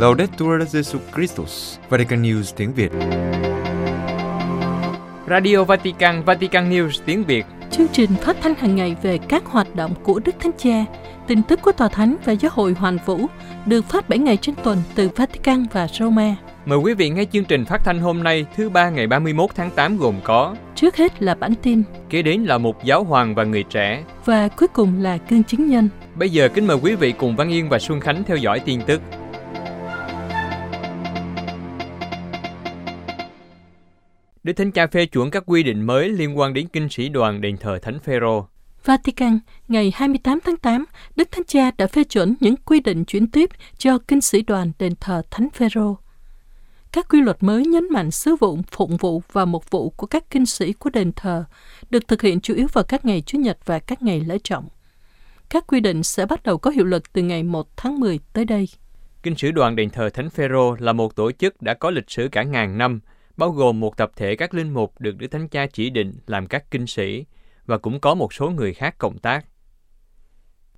Laudetur Jesu Christus, Vatican News tiếng Việt. Radio Vatican, Vatican News tiếng Việt. Chương trình phát thanh hàng ngày về các hoạt động của Đức Thánh Cha, tin tức của Tòa Thánh và Giáo hội Hoàn Vũ được phát 7 ngày trên tuần từ Vatican và Roma. Mời quý vị nghe chương trình phát thanh hôm nay thứ ba ngày 31 tháng 8 gồm có Trước hết là bản tin Kế đến là một giáo hoàng và người trẻ và cuối cùng là cương chứng nhân. Bây giờ kính mời quý vị cùng Văn Yên và Xuân Khánh theo dõi tin tức Đức Thánh Cha phê chuẩn các quy định mới liên quan đến kinh sĩ đoàn đền thờ Thánh Phêrô. Vatican, ngày 28 tháng 8, Đức Thánh Cha đã phê chuẩn những quy định chuyển tiếp cho kinh sĩ đoàn đền thờ Thánh Phêrô. Các quy luật mới nhấn mạnh sứ vụ, phụng vụ và mục vụ của các kinh sĩ của đền thờ được thực hiện chủ yếu vào các ngày Chủ nhật và các ngày lễ trọng. Các quy định sẽ bắt đầu có hiệu lực từ ngày 1 tháng 10 tới đây. Kinh sử đoàn đền thờ Thánh Phêrô là một tổ chức đã có lịch sử cả ngàn năm, bao gồm một tập thể các linh mục được Đức Thánh Cha chỉ định làm các kinh sĩ và cũng có một số người khác cộng tác.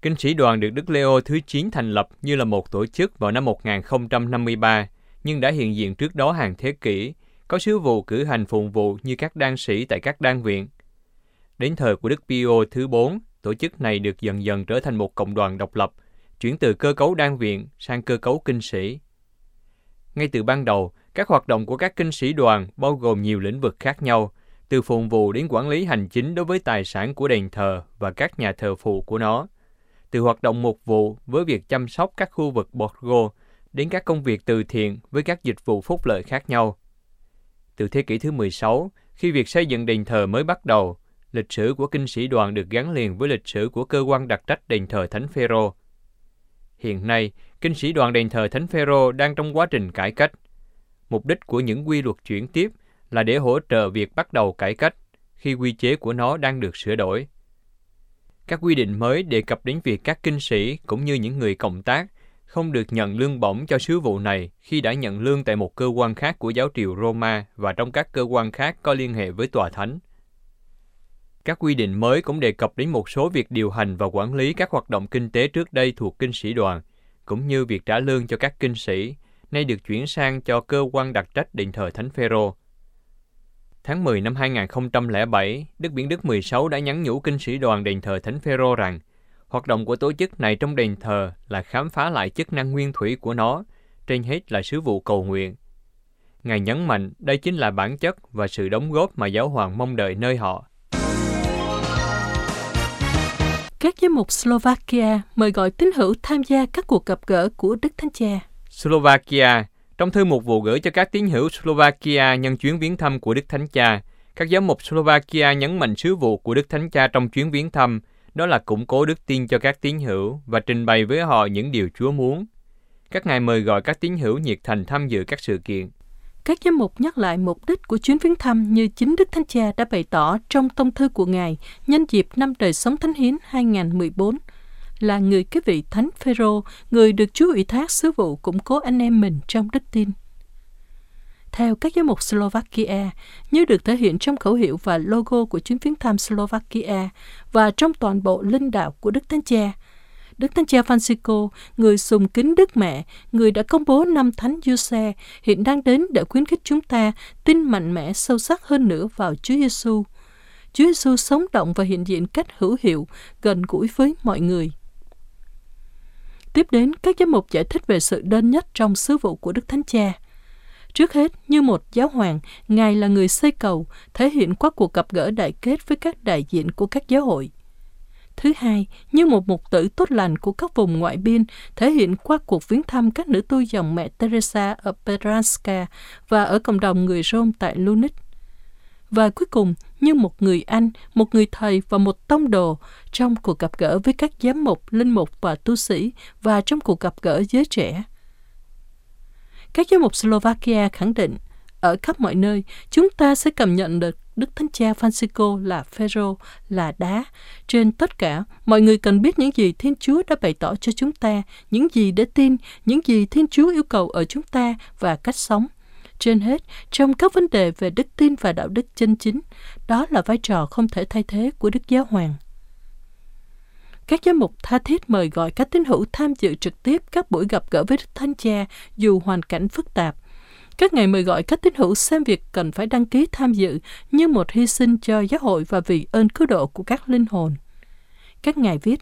Kinh sĩ đoàn được Đức Leo thứ 9 thành lập như là một tổ chức vào năm 1053, nhưng đã hiện diện trước đó hàng thế kỷ, có sứ vụ cử hành phụng vụ như các đan sĩ tại các đan viện. Đến thời của Đức Pio thứ 4, tổ chức này được dần dần trở thành một cộng đoàn độc lập, chuyển từ cơ cấu đan viện sang cơ cấu kinh sĩ. Ngay từ ban đầu, các hoạt động của các kinh sĩ đoàn bao gồm nhiều lĩnh vực khác nhau, từ phụng vụ đến quản lý hành chính đối với tài sản của đền thờ và các nhà thờ phụ của nó, từ hoạt động mục vụ với việc chăm sóc các khu vực Borgo đến các công việc từ thiện với các dịch vụ phúc lợi khác nhau. Từ thế kỷ thứ 16, khi việc xây dựng đền thờ mới bắt đầu, lịch sử của kinh sĩ đoàn được gắn liền với lịch sử của cơ quan đặc trách đền thờ Thánh Phêrô. Hiện nay, kinh sĩ đoàn đền thờ Thánh Phêrô đang trong quá trình cải cách. Mục đích của những quy luật chuyển tiếp là để hỗ trợ việc bắt đầu cải cách khi quy chế của nó đang được sửa đổi. Các quy định mới đề cập đến việc các kinh sĩ cũng như những người cộng tác không được nhận lương bổng cho sứ vụ này khi đã nhận lương tại một cơ quan khác của giáo triều Roma và trong các cơ quan khác có liên hệ với tòa thánh. Các quy định mới cũng đề cập đến một số việc điều hành và quản lý các hoạt động kinh tế trước đây thuộc kinh sĩ đoàn, cũng như việc trả lương cho các kinh sĩ, nay được chuyển sang cho cơ quan đặc trách đền thờ Thánh Phêrô. Tháng 10 năm 2007, Đức Biển Đức 16 đã nhắn nhủ kinh sĩ đoàn đền thờ Thánh Phêrô rằng hoạt động của tổ chức này trong đền thờ là khám phá lại chức năng nguyên thủy của nó, trên hết là sứ vụ cầu nguyện. Ngài nhấn mạnh đây chính là bản chất và sự đóng góp mà giáo hoàng mong đợi nơi họ. Các giám mục Slovakia mời gọi tín hữu tham gia các cuộc gặp gỡ của Đức Thánh Cha. Slovakia Trong thư một vụ gửi cho các tín hữu Slovakia nhân chuyến viếng thăm của Đức Thánh Cha, các giám mục Slovakia nhấn mạnh sứ vụ của Đức Thánh Cha trong chuyến viếng thăm, đó là củng cố đức tin cho các tín hữu và trình bày với họ những điều Chúa muốn. Các ngài mời gọi các tín hữu nhiệt thành tham dự các sự kiện. Các giám mục nhắc lại mục đích của chuyến viếng thăm như chính Đức Thánh Cha đã bày tỏ trong tông thư của Ngài nhân dịp năm đời sống Thánh Hiến 2014 là người cái vị Thánh Phêrô, người được Chúa ủy thác sứ vụ củng cố anh em mình trong đức tin. Theo các giám mục Slovakia, như được thể hiện trong khẩu hiệu và logo của chuyến viếng thăm Slovakia và trong toàn bộ linh đạo của Đức Thánh Cha, Đức Thánh Cha Francisco, người sùng kính Đức Mẹ, người đã công bố năm Thánh Giuse, hiện đang đến để khuyến khích chúng ta tin mạnh mẽ sâu sắc hơn nữa vào Chúa Giêsu. Chúa Giêsu sống động và hiện diện cách hữu hiệu, gần gũi với mọi người. Tiếp đến, các giám mục giải thích về sự đơn nhất trong sứ vụ của Đức Thánh Cha. Trước hết, như một giáo hoàng, Ngài là người xây cầu, thể hiện qua cuộc gặp gỡ đại kết với các đại diện của các giáo hội. Thứ hai, như một mục tử tốt lành của các vùng ngoại biên, thể hiện qua cuộc viếng thăm các nữ tu dòng mẹ Teresa ở Pedranska và ở cộng đồng người Rome tại Lunich. Và cuối cùng, như một người anh, một người thầy và một tông đồ trong cuộc gặp gỡ với các giám mục, linh mục và tu sĩ và trong cuộc gặp gỡ giới trẻ. Các giám mục Slovakia khẳng định, ở khắp mọi nơi, chúng ta sẽ cảm nhận được Đức Thánh Cha Francisco là Phêrô, là đá. Trên tất cả, mọi người cần biết những gì Thiên Chúa đã bày tỏ cho chúng ta, những gì để tin, những gì Thiên Chúa yêu cầu ở chúng ta và cách sống. Trên hết, trong các vấn đề về đức tin và đạo đức chân chính, đó là vai trò không thể thay thế của Đức Giáo Hoàng. các giám mục tha thiết mời gọi các tín hữu tham dự trực tiếp các buổi gặp gỡ với Đức Thánh Cha dù hoàn cảnh phức tạp. Các ngày mời gọi các tín hữu xem việc cần phải đăng ký tham dự như một hy sinh cho giáo hội và vì ơn cứu độ của các linh hồn. Các ngài viết,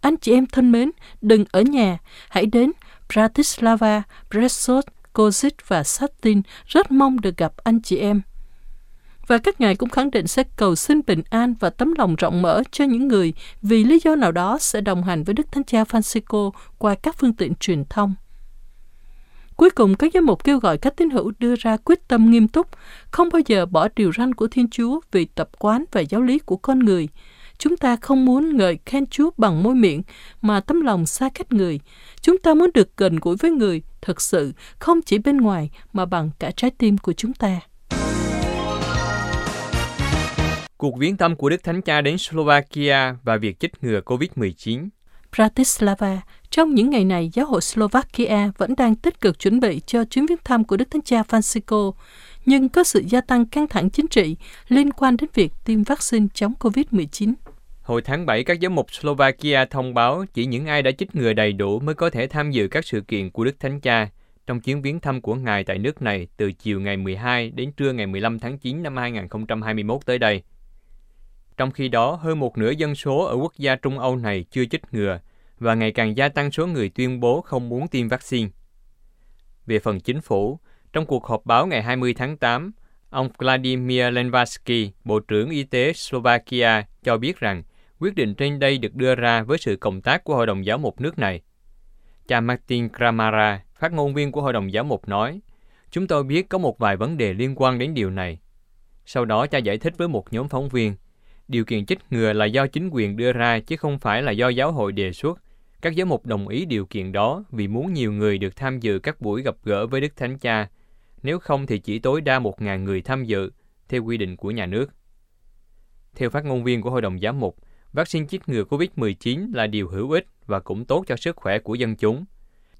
anh chị em thân mến, đừng ở nhà, hãy đến Bratislava, Brezov, Cô Zit và Satin rất mong được gặp anh chị em. Và các ngài cũng khẳng định sẽ cầu xin bình an và tấm lòng rộng mở cho những người vì lý do nào đó sẽ đồng hành với Đức Thánh Cha Francisco qua các phương tiện truyền thông. Cuối cùng, các giám mục kêu gọi các tín hữu đưa ra quyết tâm nghiêm túc, không bao giờ bỏ điều răn của Thiên Chúa vì tập quán và giáo lý của con người. Chúng ta không muốn ngợi khen Chúa bằng môi miệng, mà tấm lòng xa cách người. Chúng ta muốn được gần gũi với người, thực sự, không chỉ bên ngoài, mà bằng cả trái tim của chúng ta. Cuộc viếng thăm của Đức Thánh Cha đến Slovakia và việc chích ngừa COVID-19 Bratislava. Trong những ngày này, giáo hội Slovakia vẫn đang tích cực chuẩn bị cho chuyến viếng thăm của Đức Thánh Cha Francisco, nhưng có sự gia tăng căng thẳng chính trị liên quan đến việc tiêm vaccine chống COVID-19. Hồi tháng 7, các giám mục Slovakia thông báo chỉ những ai đã chích ngừa đầy đủ mới có thể tham dự các sự kiện của Đức Thánh Cha trong chuyến viếng thăm của Ngài tại nước này từ chiều ngày 12 đến trưa ngày 15 tháng 9 năm 2021 tới đây. Trong khi đó, hơn một nửa dân số ở quốc gia Trung Âu này chưa chích ngừa và ngày càng gia tăng số người tuyên bố không muốn tiêm vaccine. Về phần chính phủ, trong cuộc họp báo ngày 20 tháng 8, ông Vladimir Lenvarsky, Bộ trưởng Y tế Slovakia, cho biết rằng quyết định trên đây được đưa ra với sự cộng tác của Hội đồng Giáo mục nước này. Cha Martin Kramara, phát ngôn viên của Hội đồng Giáo mục nói, Chúng tôi biết có một vài vấn đề liên quan đến điều này. Sau đó cha giải thích với một nhóm phóng viên, điều kiện chích ngừa là do chính quyền đưa ra chứ không phải là do giáo hội đề xuất. Các giáo mục đồng ý điều kiện đó vì muốn nhiều người được tham dự các buổi gặp gỡ với Đức Thánh Cha. Nếu không thì chỉ tối đa một ngàn người tham dự, theo quy định của nhà nước. Theo phát ngôn viên của Hội đồng Giám mục, vaccine chích ngừa COVID-19 là điều hữu ích và cũng tốt cho sức khỏe của dân chúng.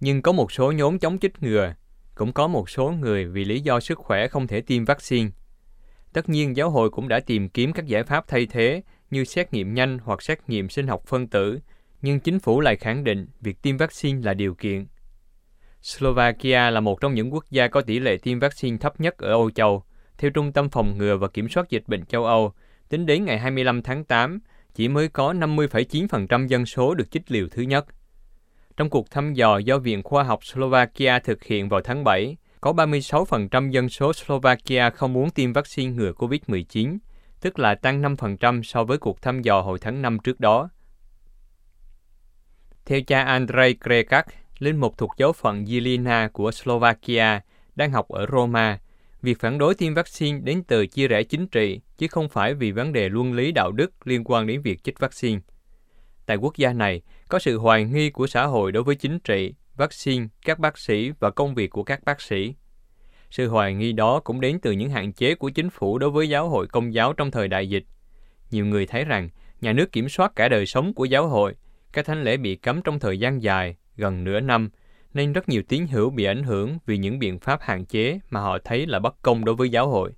Nhưng có một số nhóm chống chích ngừa, cũng có một số người vì lý do sức khỏe không thể tiêm vaccine – Tất nhiên, giáo hội cũng đã tìm kiếm các giải pháp thay thế như xét nghiệm nhanh hoặc xét nghiệm sinh học phân tử, nhưng chính phủ lại khẳng định việc tiêm vaccine là điều kiện. Slovakia là một trong những quốc gia có tỷ lệ tiêm vaccine thấp nhất ở Âu Châu. Theo Trung tâm Phòng ngừa và Kiểm soát Dịch bệnh châu Âu, tính đến ngày 25 tháng 8, chỉ mới có 50,9% dân số được chích liều thứ nhất. Trong cuộc thăm dò do Viện Khoa học Slovakia thực hiện vào tháng 7, có 36% dân số Slovakia không muốn tiêm vaccine ngừa COVID-19, tức là tăng 5% so với cuộc thăm dò hồi tháng 5 trước đó. Theo cha Andrei Krekak, linh mục thuộc giáo phận Yelena của Slovakia, đang học ở Roma, việc phản đối tiêm vaccine đến từ chia rẽ chính trị, chứ không phải vì vấn đề luân lý đạo đức liên quan đến việc chích vaccine. Tại quốc gia này, có sự hoài nghi của xã hội đối với chính trị vaccine, các bác sĩ và công việc của các bác sĩ. Sự hoài nghi đó cũng đến từ những hạn chế của chính phủ đối với giáo hội công giáo trong thời đại dịch. Nhiều người thấy rằng nhà nước kiểm soát cả đời sống của giáo hội, các thánh lễ bị cấm trong thời gian dài, gần nửa năm, nên rất nhiều tín hữu bị ảnh hưởng vì những biện pháp hạn chế mà họ thấy là bất công đối với giáo hội.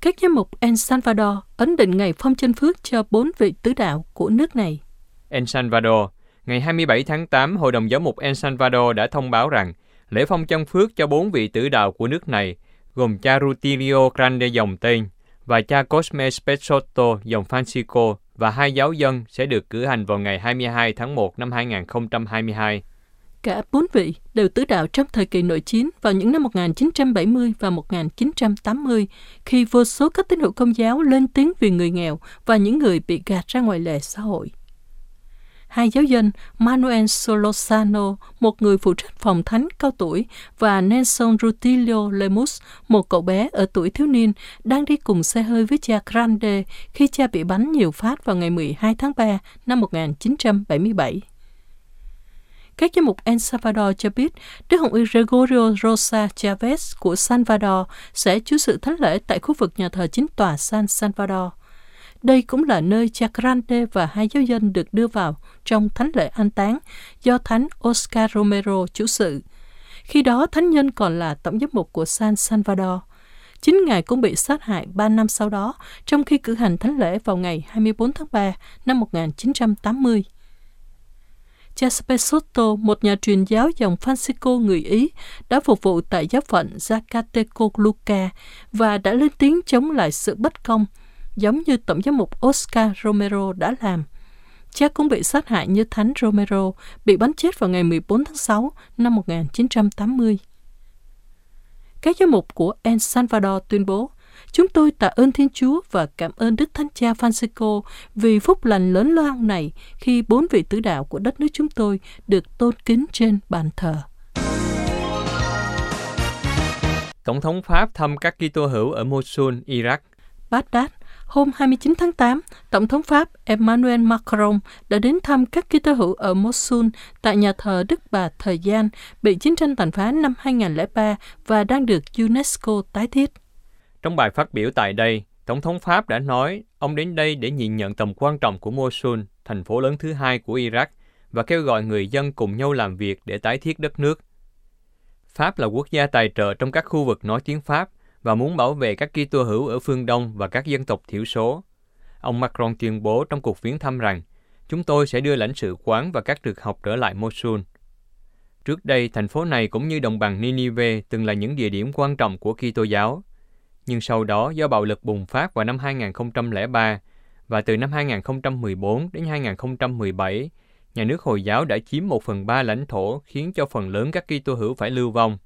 Các giám mục El Salvador ấn định ngày phong chân phước cho bốn vị tứ đạo của nước này. El Salvador Ngày 27 tháng 8, Hội đồng Giáo mục El Salvador đã thông báo rằng lễ phong chân phước cho bốn vị tử đạo của nước này, gồm cha Rutilio Grande dòng tên và cha Cosme Spezotto dòng Francisco và hai giáo dân sẽ được cử hành vào ngày 22 tháng 1 năm 2022. Cả bốn vị đều tứ đạo trong thời kỳ nội chiến vào những năm 1970 và 1980, khi vô số các tín hữu công giáo lên tiếng vì người nghèo và những người bị gạt ra ngoài lề xã hội hai giáo dân Manuel Solosano, một người phụ trách phòng thánh cao tuổi, và Nelson Rutilio Lemus, một cậu bé ở tuổi thiếu niên, đang đi cùng xe hơi với cha Grande khi cha bị bắn nhiều phát vào ngày 12 tháng 3 năm 1977. Các giám mục El Salvador cho biết Đức Hồng Y Gregorio Rosa Chavez của Salvador sẽ chú sự thánh lễ tại khu vực nhà thờ chính tòa San Salvador – đây cũng là nơi cha Grande và hai giáo dân được đưa vào trong thánh lễ an táng do thánh Oscar Romero chủ sự. Khi đó, thánh nhân còn là tổng giám mục của San Salvador. chính Ngài cũng bị sát hại 3 năm sau đó, trong khi cử hành thánh lễ vào ngày 24 tháng 3 năm 1980. Giuseppe Soto, một nhà truyền giáo dòng Francisco người Ý, đã phục vụ tại giáo phận Zacatecoluca và đã lên tiếng chống lại sự bất công, giống như Tổng giám mục Oscar Romero đã làm. Cha cũng bị sát hại như Thánh Romero, bị bắn chết vào ngày 14 tháng 6 năm 1980. Các giám mục của El Salvador tuyên bố, Chúng tôi tạ ơn Thiên Chúa và cảm ơn Đức Thánh Cha Francisco vì phúc lành lớn lao này khi bốn vị tứ đạo của đất nước chúng tôi được tôn kính trên bàn thờ. Tổng thống Pháp thăm các Kitô hữu ở Mosul, Iraq. Baghdad, hôm 29 tháng 8, Tổng thống Pháp Emmanuel Macron đã đến thăm các Kitô hữu ở Mosul tại nhà thờ Đức Bà Thời gian bị chiến tranh tàn phá năm 2003 và đang được UNESCO tái thiết. Trong bài phát biểu tại đây, Tổng thống Pháp đã nói ông đến đây để nhìn nhận tầm quan trọng của Mosul, thành phố lớn thứ hai của Iraq, và kêu gọi người dân cùng nhau làm việc để tái thiết đất nước. Pháp là quốc gia tài trợ trong các khu vực nói tiếng Pháp và muốn bảo vệ các Kitô hữu ở phương Đông và các dân tộc thiểu số. Ông Macron tuyên bố trong cuộc viếng thăm rằng, chúng tôi sẽ đưa lãnh sự quán và các trường học trở lại Mosul. Trước đây, thành phố này cũng như đồng bằng Ninive từng là những địa điểm quan trọng của Kitô giáo – nhưng sau đó do bạo lực bùng phát vào năm 2003 và từ năm 2014 đến 2017, nhà nước Hồi giáo đã chiếm một phần ba lãnh thổ khiến cho phần lớn các Kitô hữu phải lưu vong.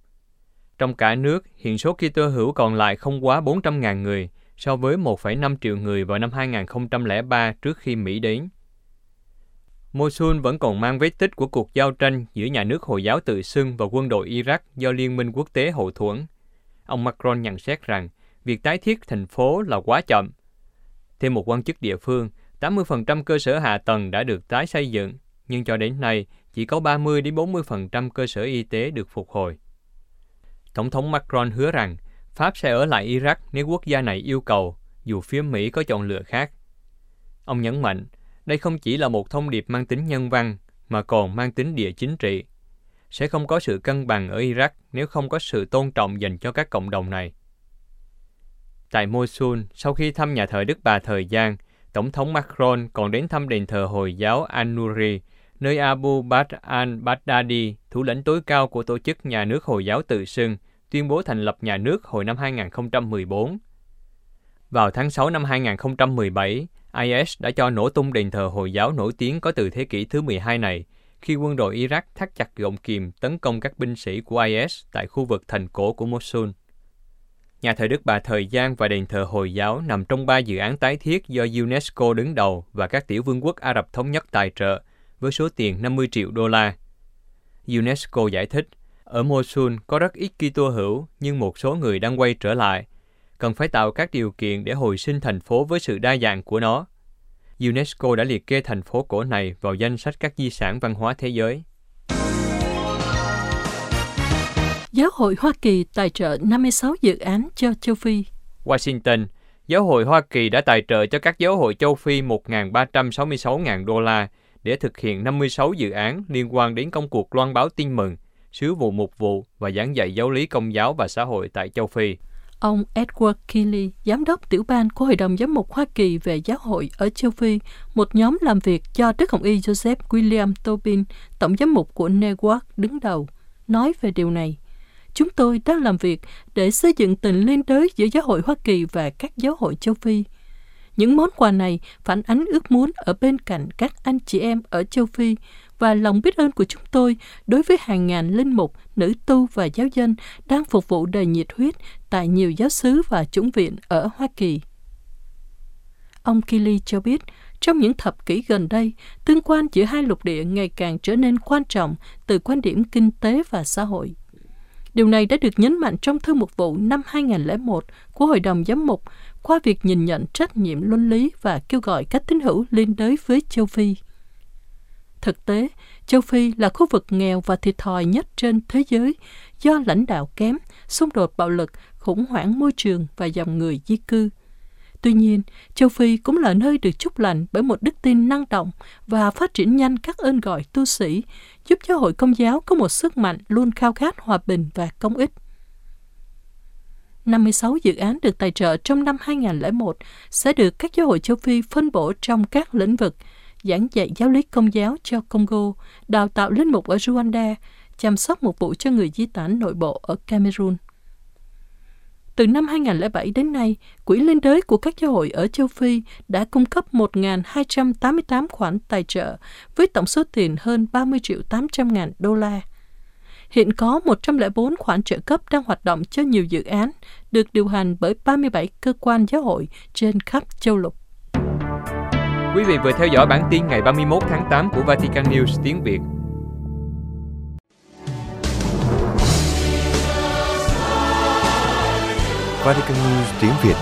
Trong cả nước, hiện số Kitô hữu còn lại không quá 400.000 người so với 1,5 triệu người vào năm 2003 trước khi Mỹ đến. Mosul vẫn còn mang vết tích của cuộc giao tranh giữa nhà nước Hồi giáo tự xưng và quân đội Iraq do Liên minh quốc tế hậu thuẫn. Ông Macron nhận xét rằng việc tái thiết thành phố là quá chậm. Thêm một quan chức địa phương, 80% cơ sở hạ tầng đã được tái xây dựng, nhưng cho đến nay chỉ có 30 đến 40% cơ sở y tế được phục hồi. Tổng thống Macron hứa rằng Pháp sẽ ở lại Iraq nếu quốc gia này yêu cầu, dù phía Mỹ có chọn lựa khác. Ông nhấn mạnh, đây không chỉ là một thông điệp mang tính nhân văn, mà còn mang tính địa chính trị. Sẽ không có sự cân bằng ở Iraq nếu không có sự tôn trọng dành cho các cộng đồng này. Tại Mosul, sau khi thăm nhà thờ Đức Bà thời gian, Tổng thống Macron còn đến thăm đền thờ Hồi giáo An-Nuri, nơi Abu Bakr al-Baghdadi, thủ lĩnh tối cao của tổ chức nhà nước Hồi giáo tự xưng, tuyên bố thành lập nhà nước hồi năm 2014. Vào tháng 6 năm 2017, IS đã cho nổ tung đền thờ Hồi giáo nổi tiếng có từ thế kỷ thứ 12 này, khi quân đội Iraq thắt chặt gọng kìm tấn công các binh sĩ của IS tại khu vực thành cổ của Mosul. Nhà thờ Đức Bà Thời gian và đền thờ Hồi giáo nằm trong ba dự án tái thiết do UNESCO đứng đầu và các tiểu vương quốc Ả Rập Thống Nhất tài trợ với số tiền 50 triệu đô la. UNESCO giải thích, ở Mosul có rất ít Kitô hữu nhưng một số người đang quay trở lại. Cần phải tạo các điều kiện để hồi sinh thành phố với sự đa dạng của nó. UNESCO đã liệt kê thành phố cổ này vào danh sách các di sản văn hóa thế giới. Giáo hội Hoa Kỳ tài trợ 56 dự án cho châu Phi. Washington, Giáo hội Hoa Kỳ đã tài trợ cho các giáo hội châu Phi 1.366.000 đô la để thực hiện 56 dự án liên quan đến công cuộc loan báo tin mừng, sứ vụ mục vụ và giảng dạy giáo lý công giáo và xã hội tại châu Phi. Ông Edward Kelly, giám đốc tiểu ban của Hội đồng Giám mục Hoa Kỳ về giáo hội ở châu Phi, một nhóm làm việc cho Đức Hồng Y Joseph William Tobin, tổng giám mục của Network đứng đầu, nói về điều này – Chúng tôi đang làm việc để xây dựng tình liên đới giữa giáo hội Hoa Kỳ và các giáo hội châu Phi. Những món quà này phản ánh ước muốn ở bên cạnh các anh chị em ở châu Phi và lòng biết ơn của chúng tôi đối với hàng ngàn linh mục, nữ tu và giáo dân đang phục vụ đầy nhiệt huyết tại nhiều giáo xứ và chủng viện ở Hoa Kỳ. Ông Kili cho biết, trong những thập kỷ gần đây, tương quan giữa hai lục địa ngày càng trở nên quan trọng từ quan điểm kinh tế và xã hội. Điều này đã được nhấn mạnh trong thư mục vụ năm 2001 của Hội đồng Giám mục qua việc nhìn nhận trách nhiệm luân lý và kêu gọi các tín hữu liên đới với châu Phi. Thực tế, châu Phi là khu vực nghèo và thiệt thòi nhất trên thế giới do lãnh đạo kém, xung đột bạo lực, khủng hoảng môi trường và dòng người di cư. Tuy nhiên, châu Phi cũng là nơi được chúc lành bởi một đức tin năng động và phát triển nhanh các ơn gọi tu sĩ, giúp cho hội công giáo có một sức mạnh luôn khao khát hòa bình và công ích. 56 dự án được tài trợ trong năm 2001 sẽ được các giáo hội châu Phi phân bổ trong các lĩnh vực giảng dạy giáo lý công giáo cho Congo, đào tạo linh mục ở Rwanda, chăm sóc một vụ cho người di tản nội bộ ở Cameroon. Từ năm 2007 đến nay, Quỹ Liên đới của các giáo hội ở châu Phi đã cung cấp 1.288 khoản tài trợ với tổng số tiền hơn 30 triệu 800 ngàn đô la. Hiện có 104 khoản trợ cấp đang hoạt động cho nhiều dự án, được điều hành bởi 37 cơ quan giáo hội trên khắp châu lục. Quý vị vừa theo dõi bản tin ngày 31 tháng 8 của Vatican News tiếng Việt. Vatican News tiếng Việt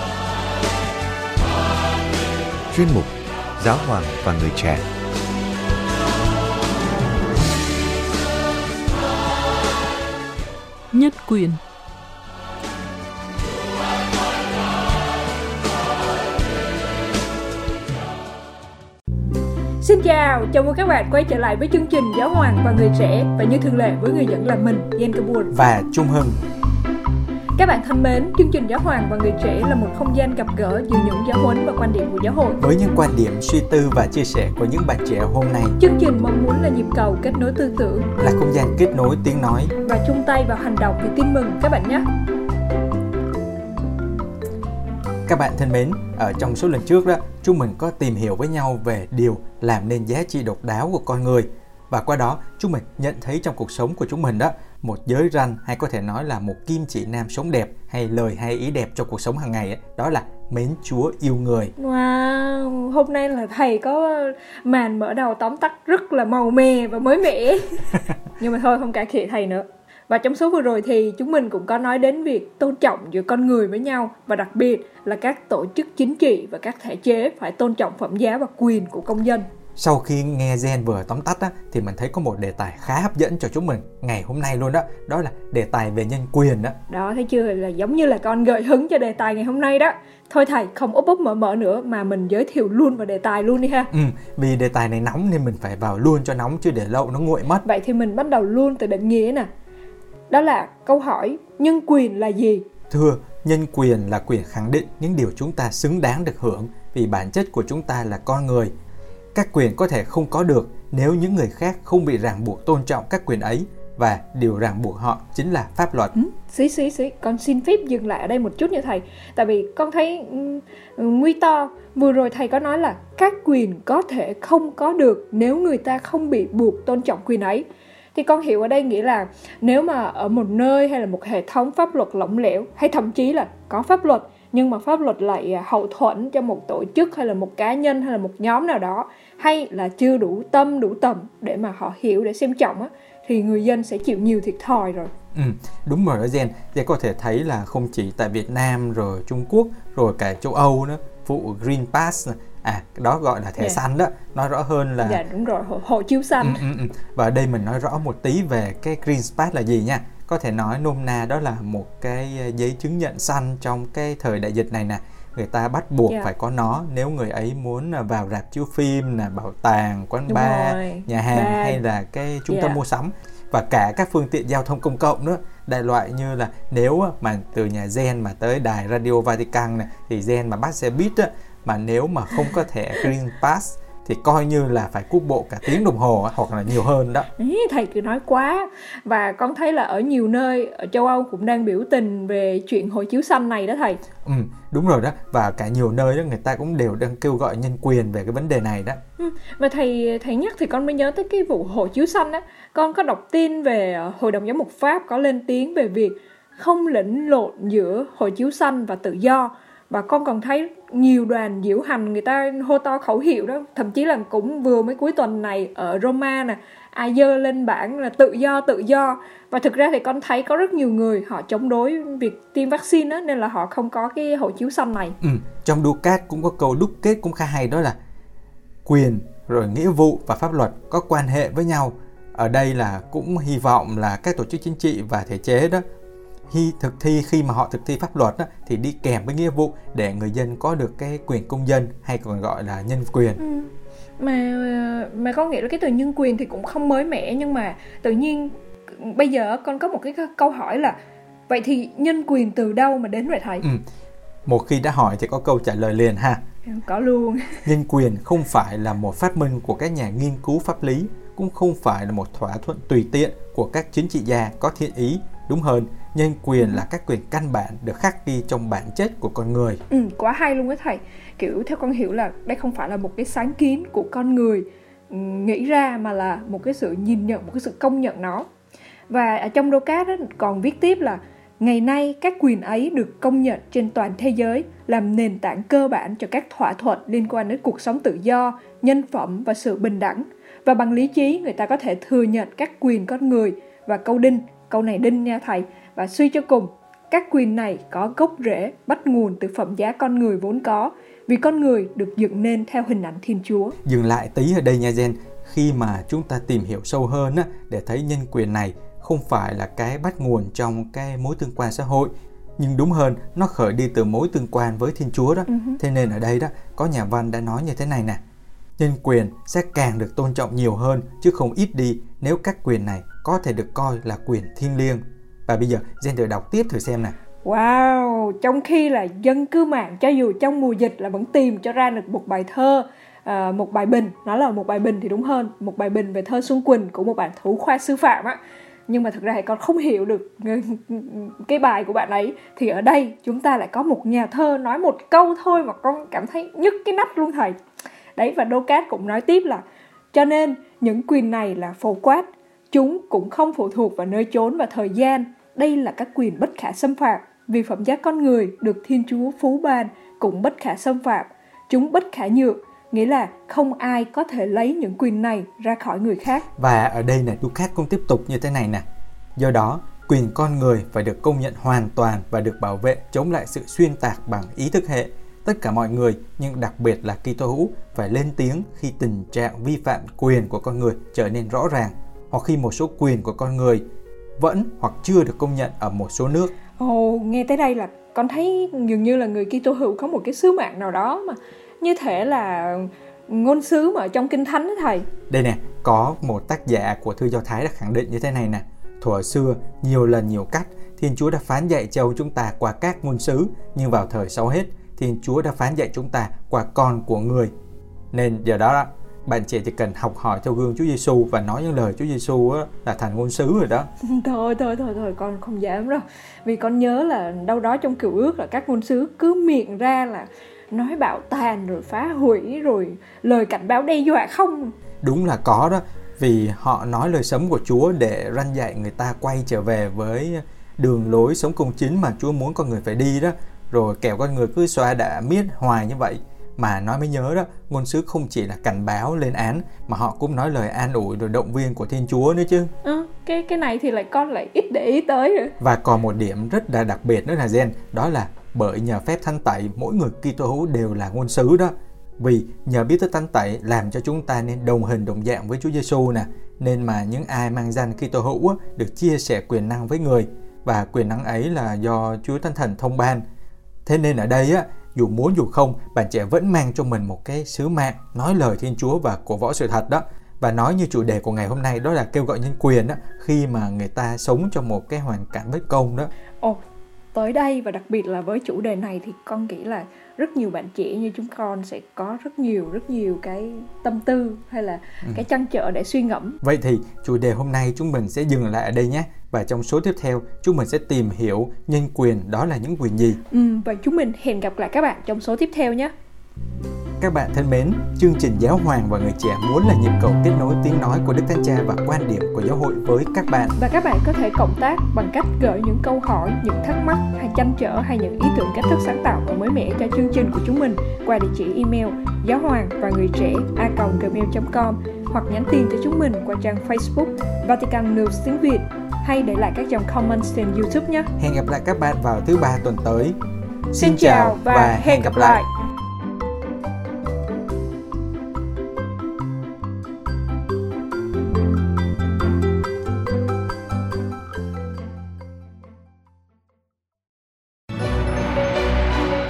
Chuyên mục Giáo hoàng và người trẻ Nhất quyền. Xin chào, chào mừng các bạn quay trở lại với chương trình Giáo hoàng và người trẻ. Và như thường lệ với người dẫn là mình, Yen Kabur và Trung Hưng. Các bạn thân mến, chương trình Giáo hoàng và người trẻ là một không gian gặp gỡ giữa những giáo huấn và quan điểm của giáo hội. Với những quan điểm, suy tư và chia sẻ của những bạn trẻ hôm nay. Chương trình mong muốn là nhịp cầu kết nối tư tưởng, là không gian kết nối tiếng nói và chung tay vào hành động vì tin mừng các bạn nhé. Các bạn thân mến, ở trong số lần trước đó, chúng mình có tìm hiểu với nhau về điều làm nên giá trị độc đáo của con người và qua đó chúng mình nhận thấy trong cuộc sống của chúng mình đó một giới ranh hay có thể nói là một kim chỉ nam sống đẹp hay lời hay ý đẹp cho cuộc sống hàng ngày ấy, đó là mến Chúa yêu người. Wow, hôm nay là thầy có màn mở đầu tóm tắt rất là màu mè và mới mẻ. Nhưng mà thôi không cải khịa thầy nữa. Và trong số vừa rồi thì chúng mình cũng có nói đến việc tôn trọng giữa con người với nhau và đặc biệt là các tổ chức chính trị và các thể chế phải tôn trọng phẩm giá và quyền của công dân. Sau khi nghe Gen vừa tóm tắt á, thì mình thấy có một đề tài khá hấp dẫn cho chúng mình ngày hôm nay luôn đó. Đó là đề tài về nhân quyền đó đó thấy chưa? Là giống như là con gợi hứng cho đề tài ngày hôm nay đó. Thôi thầy không úp úp mở mở nữa mà mình giới thiệu luôn vào đề tài luôn đi ha. Ừ vì đề tài này nóng nên mình phải vào luôn cho nóng chứ để lâu nó nguội mất. Vậy thì mình bắt đầu luôn từ định nghĩa nè. Đó là câu hỏi nhân quyền là gì? Thưa nhân quyền là quyền khẳng định những điều chúng ta xứng đáng được hưởng vì bản chất của chúng ta là con người các quyền có thể không có được nếu những người khác không bị ràng buộc tôn trọng các quyền ấy và điều ràng buộc họ chính là pháp luật. Ừ, xí xí xí, con xin phép dừng lại ở đây một chút nha thầy. Tại vì con thấy ừ, ừ, nguy to vừa rồi thầy có nói là các quyền có thể không có được nếu người ta không bị buộc tôn trọng quyền ấy thì con hiểu ở đây nghĩa là nếu mà ở một nơi hay là một hệ thống pháp luật lỏng lẻo hay thậm chí là có pháp luật nhưng mà pháp luật lại à, hậu thuẫn cho một tổ chức hay là một cá nhân hay là một nhóm nào đó hay là chưa đủ tâm đủ tầm để mà họ hiểu để xem trọng á thì người dân sẽ chịu nhiều thiệt thòi rồi Ừ, đúng rồi đó Gen. Gen có thể thấy là không chỉ tại Việt Nam rồi Trung Quốc rồi cả châu Âu nữa, vụ Green Pass à đó gọi là thẻ yeah. Dạ. xanh đó nói rõ hơn là dạ đúng rồi hộ, hộ chiếu xanh ừ, ừ, ừ. và ở đây mình nói rõ một tí về cái Green Pass là gì nha có thể nói nôm na đó là một cái ờ, giấy chứng nhận xanh trong cái thời đại dịch này nè người ta bắt buộc yeah. Dạ. phải có nó nếu người ấy muốn ờ, vào rạp chiếu phim là bảo tàng quán Đúng bar rồi. nhà hàng Bye. hay là cái trung yeah. tâm dạ. mua sắm và cả các phương tiện giao thông công cộng nữa đại loại như là nếu mà từ nhà gen mà tới đài radio Vatican này thì gen mà bắt xe buýt á, mà nếu mà không có thẻ Green Pass thì coi như là phải cúp bộ cả tiếng đồng hồ hoặc là nhiều hơn đó. Ý, thầy cứ nói quá và con thấy là ở nhiều nơi ở châu Âu cũng đang biểu tình về chuyện hộ chiếu xanh này đó thầy. Ừ, đúng rồi đó và cả nhiều nơi đó người ta cũng đều đang kêu gọi nhân quyền về cái vấn đề này đó. Ừ, và thầy thầy nhắc thì con mới nhớ tới cái vụ hộ chiếu xanh đó. Con có đọc tin về ờ, Hội đồng giám mục Pháp có lên tiếng về việc không lẫn lộn giữa hộ chiếu xanh và tự do và con còn thấy nhiều đoàn diễu hành người ta hô to khẩu hiệu đó. Thậm chí là cũng vừa mới cuối tuần này ở Roma nè ai dơ lên bảng là tự do tự do. Và thực ra thì con thấy có rất nhiều người họ chống đối việc tiêm vaccine đó, nên là họ không có cái hộ chiếu xanh này. Ừ, trong Ducat cũng có câu đúc kết cũng khá hay đó là quyền rồi nghĩa vụ và pháp luật có quan hệ với nhau. Ở đây là cũng hy vọng là các tổ chức chính trị và thể chế đó khi thực thi khi mà họ thực thi pháp luật đó, thì đi kèm với nghĩa vụ để người dân có được cái quyền công dân hay còn gọi là nhân quyền. Ừ. mà mà con nghĩ là cái từ nhân quyền thì cũng không mới mẻ nhưng mà tự nhiên bây giờ con có một cái câu hỏi là vậy thì nhân quyền từ đâu mà đến vậy thầy? Ừ. một khi đã hỏi thì có câu trả lời liền ha. Có luôn. Nhân quyền không phải là một phát minh của các nhà nghiên cứu pháp lý cũng không phải là một thỏa thuận tùy tiện của các chính trị gia có thiện ý đúng hơn nhân quyền là các quyền căn bản được khắc ghi trong bản chất của con người. Ừ, quá hay luôn á thầy. Kiểu theo con hiểu là đây không phải là một cái sáng kiến của con người ừ, nghĩ ra mà là một cái sự nhìn nhận một cái sự công nhận nó. Và ở trong đô cát còn viết tiếp là ngày nay các quyền ấy được công nhận trên toàn thế giới làm nền tảng cơ bản cho các thỏa thuận liên quan đến cuộc sống tự do nhân phẩm và sự bình đẳng. Và bằng lý trí người ta có thể thừa nhận các quyền con người. Và câu đinh câu này đinh nha thầy và suy cho cùng các quyền này có gốc rễ bắt nguồn từ phẩm giá con người vốn có vì con người được dựng nên theo hình ảnh Thiên Chúa. Dừng lại tí ở đây nha Jen, khi mà chúng ta tìm hiểu sâu hơn á, để thấy nhân quyền này không phải là cái bắt nguồn trong cái mối tương quan xã hội nhưng đúng hơn nó khởi đi từ mối tương quan với Thiên Chúa đó. Uh-huh. Thế nên ở đây đó có nhà văn đã nói như thế này nè. Nhân quyền sẽ càng được tôn trọng nhiều hơn chứ không ít đi nếu các quyền này có thể được coi là quyền thiêng liêng. Và bây giờ Gen thử đọc tiếp thử xem nè. Wow, trong khi là dân cư mạng cho dù trong mùa dịch là vẫn tìm cho ra được một bài thơ à, một bài bình. Nó là một bài bình thì đúng hơn một bài bình về thơ Xuân Quỳnh của một bạn thủ khoa sư phạm á. Nhưng mà thực ra thì con không hiểu được cái bài của bạn ấy. Thì ở đây chúng ta lại có một nhà thơ nói một câu thôi mà con cảm thấy nhức cái nách luôn thầy. Đấy và Đô Cát cũng nói tiếp là cho nên những quyền này là phổ quát chúng cũng không phụ thuộc vào nơi chốn và thời gian đây là các quyền bất khả xâm phạm vì phẩm giá con người được thiên chúa phú ban cũng bất khả xâm phạm chúng bất khả nhượng nghĩa là không ai có thể lấy những quyền này ra khỏi người khác. Và ở đây này Lucas cũng tiếp tục như thế này nè. Do đó, quyền con người phải được công nhận hoàn toàn và được bảo vệ chống lại sự xuyên tạc bằng ý thức hệ. Tất cả mọi người, nhưng đặc biệt là Kitô hữu phải lên tiếng khi tình trạng vi phạm quyền của con người trở nên rõ ràng hoặc khi một số quyền của con người vẫn hoặc chưa được công nhận ở một số nước. Ồ, nghe tới đây là con thấy dường như là người Kitô hữu có một cái sứ mạng nào đó mà như thể là ngôn sứ mà ở trong kinh thánh đó thầy. Đây nè có một tác giả của thư do thái đã khẳng định như thế này nè. Thuở xưa nhiều lần nhiều cách thiên chúa đã phán dạy cho chúng ta qua các ngôn sứ nhưng vào thời sau hết thiên chúa đã phán dạy chúng ta qua con của người. Nên giờ đó, đó bạn trẻ chỉ cần học hỏi theo gương Chúa Giêsu và nói những lời Chúa Giêsu là thành ngôn sứ rồi đó. thôi thôi thôi thôi con không dám đâu. Vì con nhớ là đâu đó trong cựu ước là các ngôn sứ cứ miệng ra là nói bạo tàn rồi phá hủy rồi lời cảnh báo đe dọa không đúng là có đó vì họ nói lời sấm của Chúa để răn dạy người ta quay trở về với đường lối sống công chính mà Chúa muốn con người phải đi đó rồi kẻo con người cứ xoa đã miết hoài như vậy mà nói mới nhớ đó ngôn sứ không chỉ là cảnh báo lên án mà họ cũng nói lời an ủi rồi động viên của thiên chúa nữa chứ. À, cái cái này thì lại con lại ít để ý tới rồi và còn một điểm rất là đặc biệt nữa là gen đó là bởi nhờ phép thanh tẩy mỗi người Kitô hữu đều là ngôn sứ đó. Vì nhờ biết tới thanh tẩy làm cho chúng ta nên đồng hình đồng dạng với Chúa Giêsu nè nên mà những ai mang danh Kitô hữu được chia sẻ quyền năng với người. Và quyền năng ấy là do Chúa Thánh Thần thông ban. Thế nên ở đây á dù muốn dù không bạn trẻ vẫn mang trong mình một cái sứ mạng nói lời Thiên Chúa và cổ võ sự thật đó và nói như chủ đề của ngày hôm nay đó là kêu gọi nhân quyền đó khi mà người ta sống trong một cái hoàn cảnh bất công đó. Ồ, tới đây và đặc biệt là với chủ đề này thì con nghĩ là rất nhiều bạn trẻ như chúng con sẽ có rất nhiều rất nhiều cái tâm tư hay là ừ. cái chăn trở để suy ngẫm. Vậy thì chủ đề hôm nay chúng mình sẽ dừng lại ở đây nhé và trong số tiếp theo chúng mình sẽ tìm hiểu nhân quyền đó là những quyền gì. Ừ, và chúng mình hẹn gặp lại các bạn trong số tiếp theo nhé. Các bạn thân mến, chương trình Giáo Hoàng và Người Trẻ muốn là nhịp cầu kết nối tiếng nói của Đức Thánh Cha và quan điểm của giáo hội với các bạn. Và các bạn có thể cộng tác bằng cách gửi những câu hỏi, những thắc mắc hay chăn trở hay những ý tưởng cách thức sáng tạo và mới mẻ cho chương trình của chúng mình qua địa chỉ email giáo hoàng và người trẻ a gmail.com hoặc nhắn tin cho chúng mình qua trang Facebook Vatican News tiếng Việt hay để lại các dòng comment trên YouTube nhé. Hẹn gặp lại các bạn vào thứ ba tuần tới. Xin, Xin chào và, và hẹn gặp lại. lại.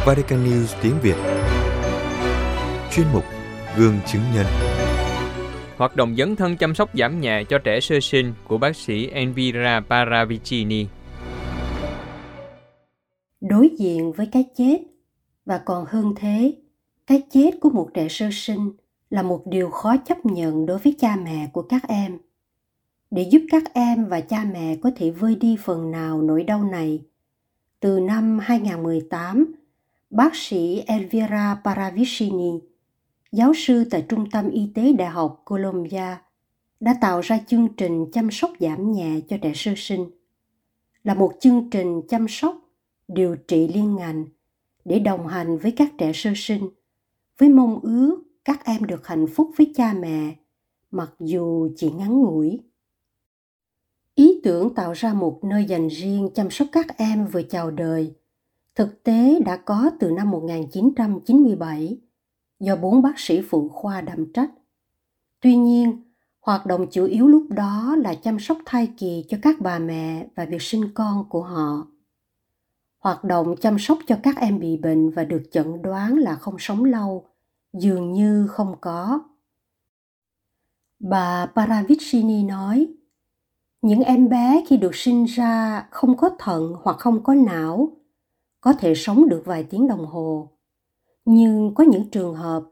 Vatican News tiếng Việt Chuyên mục Gương chứng nhân Hoạt động dấn thân chăm sóc giảm nhẹ cho trẻ sơ sinh của bác sĩ Elvira Paravicini. Đối diện với cái chết, và còn hơn thế, cái chết của một trẻ sơ sinh là một điều khó chấp nhận đối với cha mẹ của các em. Để giúp các em và cha mẹ có thể vơi đi phần nào nỗi đau này, từ năm 2018 bác sĩ Elvira Paravicini giáo sư tại Trung tâm Y tế Đại học Columbia đã tạo ra chương trình chăm sóc giảm nhẹ cho trẻ sơ sinh, là một chương trình chăm sóc, điều trị liên ngành để đồng hành với các trẻ sơ sinh, với mong ước các em được hạnh phúc với cha mẹ, mặc dù chỉ ngắn ngủi. Ý tưởng tạo ra một nơi dành riêng chăm sóc các em vừa chào đời thực tế đã có từ năm 1997 do bốn bác sĩ phụ khoa đảm trách. Tuy nhiên, hoạt động chủ yếu lúc đó là chăm sóc thai kỳ cho các bà mẹ và việc sinh con của họ. Hoạt động chăm sóc cho các em bị bệnh và được chẩn đoán là không sống lâu dường như không có. Bà Paravicini nói, những em bé khi được sinh ra không có thận hoặc không có não có thể sống được vài tiếng đồng hồ nhưng có những trường hợp,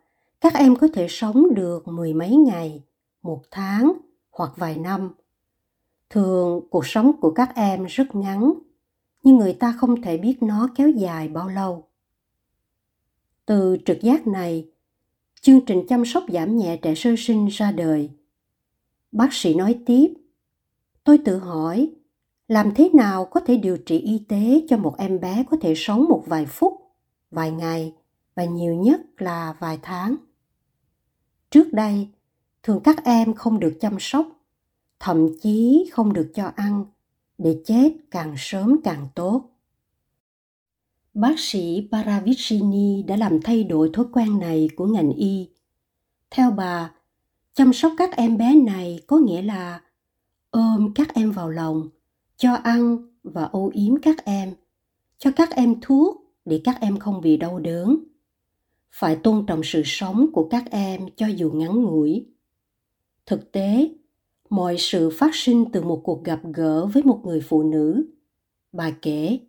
các em có thể sống được mười mấy ngày, một tháng hoặc vài năm. Thường, cuộc sống của các em rất ngắn, nhưng người ta không thể biết nó kéo dài bao lâu. Từ trực giác này, chương trình chăm sóc giảm nhẹ trẻ sơ sinh ra đời. Bác sĩ nói tiếp, tôi tự hỏi, làm thế nào có thể điều trị y tế cho một em bé có thể sống một vài phút, vài ngày và nhiều nhất là vài tháng. Trước đây, thường các em không được chăm sóc, thậm chí không được cho ăn, để chết càng sớm càng tốt. Bác sĩ paravicini đã làm thay đổi thói quen này của ngành y. Theo bà, chăm sóc các em bé này có nghĩa là ôm các em vào lòng, cho ăn và ô yếm các em, cho các em thuốc để các em không bị đau đớn phải tôn trọng sự sống của các em cho dù ngắn ngủi. Thực tế, mọi sự phát sinh từ một cuộc gặp gỡ với một người phụ nữ. Bà kể,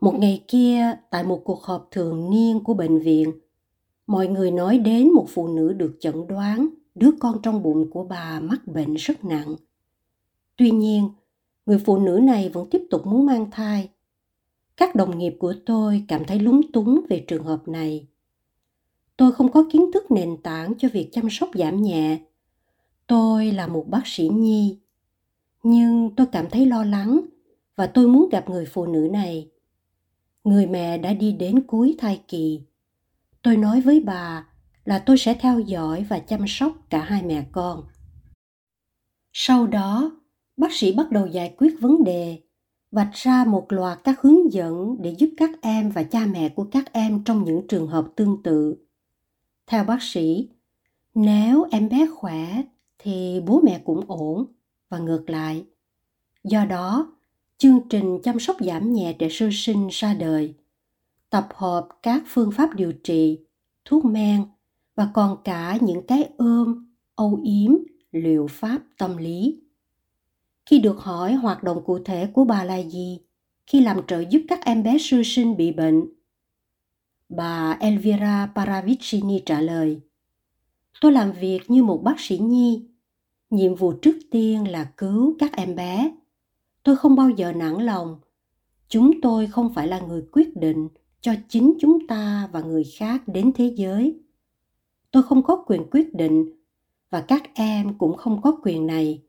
một ngày kia, tại một cuộc họp thường niên của bệnh viện, mọi người nói đến một phụ nữ được chẩn đoán đứa con trong bụng của bà mắc bệnh rất nặng. Tuy nhiên, người phụ nữ này vẫn tiếp tục muốn mang thai. Các đồng nghiệp của tôi cảm thấy lúng túng về trường hợp này tôi không có kiến thức nền tảng cho việc chăm sóc giảm nhẹ. Tôi là một bác sĩ nhi. Nhưng tôi cảm thấy lo lắng và tôi muốn gặp người phụ nữ này. Người mẹ đã đi đến cuối thai kỳ. Tôi nói với bà là tôi sẽ theo dõi và chăm sóc cả hai mẹ con. Sau đó, bác sĩ bắt đầu giải quyết vấn đề, vạch ra một loạt các hướng dẫn để giúp các em và cha mẹ của các em trong những trường hợp tương tự theo bác sĩ, nếu em bé khỏe thì bố mẹ cũng ổn và ngược lại. Do đó, chương trình chăm sóc giảm nhẹ trẻ sơ sinh ra đời, tập hợp các phương pháp điều trị, thuốc men và còn cả những cái ôm, âu yếm, liệu pháp tâm lý. Khi được hỏi hoạt động cụ thể của bà là gì khi làm trợ giúp các em bé sơ sinh bị bệnh bà elvira paravicini trả lời, tôi làm việc như một bác sĩ nhi. Nhiệm vụ trước tiên là cứu các em bé. Tôi không bao giờ nản lòng. Chúng tôi không phải là người quyết định cho chính chúng ta và người khác đến thế giới. Tôi không có quyền quyết định và các em cũng không có quyền này.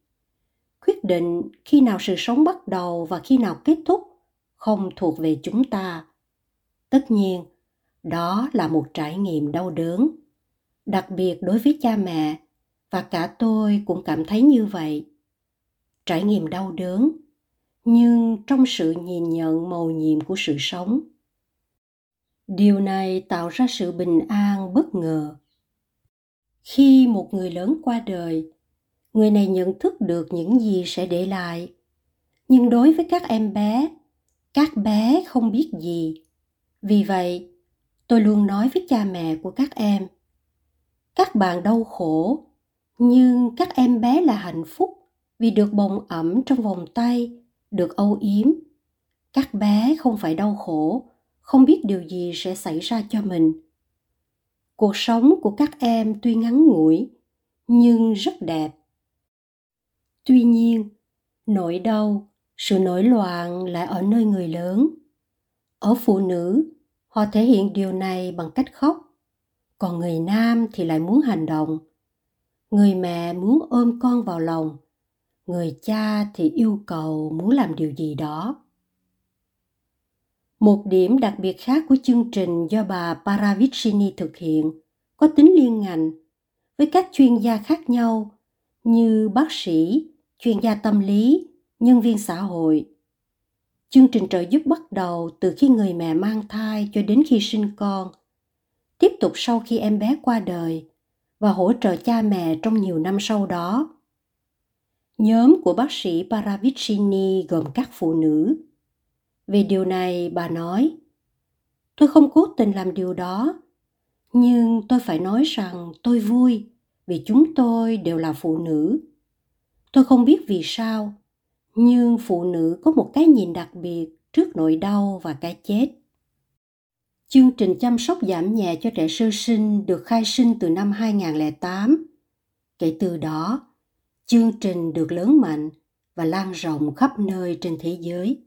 Quyết định khi nào sự sống bắt đầu và khi nào kết thúc không thuộc về chúng ta. Tất nhiên đó là một trải nghiệm đau đớn. Đặc biệt đối với cha mẹ, và cả tôi cũng cảm thấy như vậy. Trải nghiệm đau đớn, nhưng trong sự nhìn nhận màu nhiệm của sự sống. Điều này tạo ra sự bình an bất ngờ. Khi một người lớn qua đời, người này nhận thức được những gì sẽ để lại. Nhưng đối với các em bé, các bé không biết gì. Vì vậy tôi luôn nói với cha mẹ của các em, các bạn đau khổ, nhưng các em bé là hạnh phúc vì được bồng ẩm trong vòng tay, được âu yếm. Các bé không phải đau khổ, không biết điều gì sẽ xảy ra cho mình. Cuộc sống của các em tuy ngắn ngủi, nhưng rất đẹp. Tuy nhiên, nỗi đau, sự nổi loạn lại ở nơi người lớn. Ở phụ nữ họ thể hiện điều này bằng cách khóc. Còn người nam thì lại muốn hành động. Người mẹ muốn ôm con vào lòng. Người cha thì yêu cầu muốn làm điều gì đó. Một điểm đặc biệt khác của chương trình do bà Paravicini thực hiện có tính liên ngành với các chuyên gia khác nhau như bác sĩ, chuyên gia tâm lý, nhân viên xã hội. Chương trình trợ giúp bắt đầu từ khi người mẹ mang thai cho đến khi sinh con, tiếp tục sau khi em bé qua đời và hỗ trợ cha mẹ trong nhiều năm sau đó. Nhóm của bác sĩ Paravicini gồm các phụ nữ. Về điều này, bà nói, tôi không cố tình làm điều đó, nhưng tôi phải nói rằng tôi vui vì chúng tôi đều là phụ nữ. Tôi không biết vì sao, nhưng phụ nữ có một cái nhìn đặc biệt trước nỗi đau và cái chết. Chương trình chăm sóc giảm nhẹ cho trẻ sơ sinh được khai sinh từ năm 2008. Kể từ đó, chương trình được lớn mạnh và lan rộng khắp nơi trên thế giới.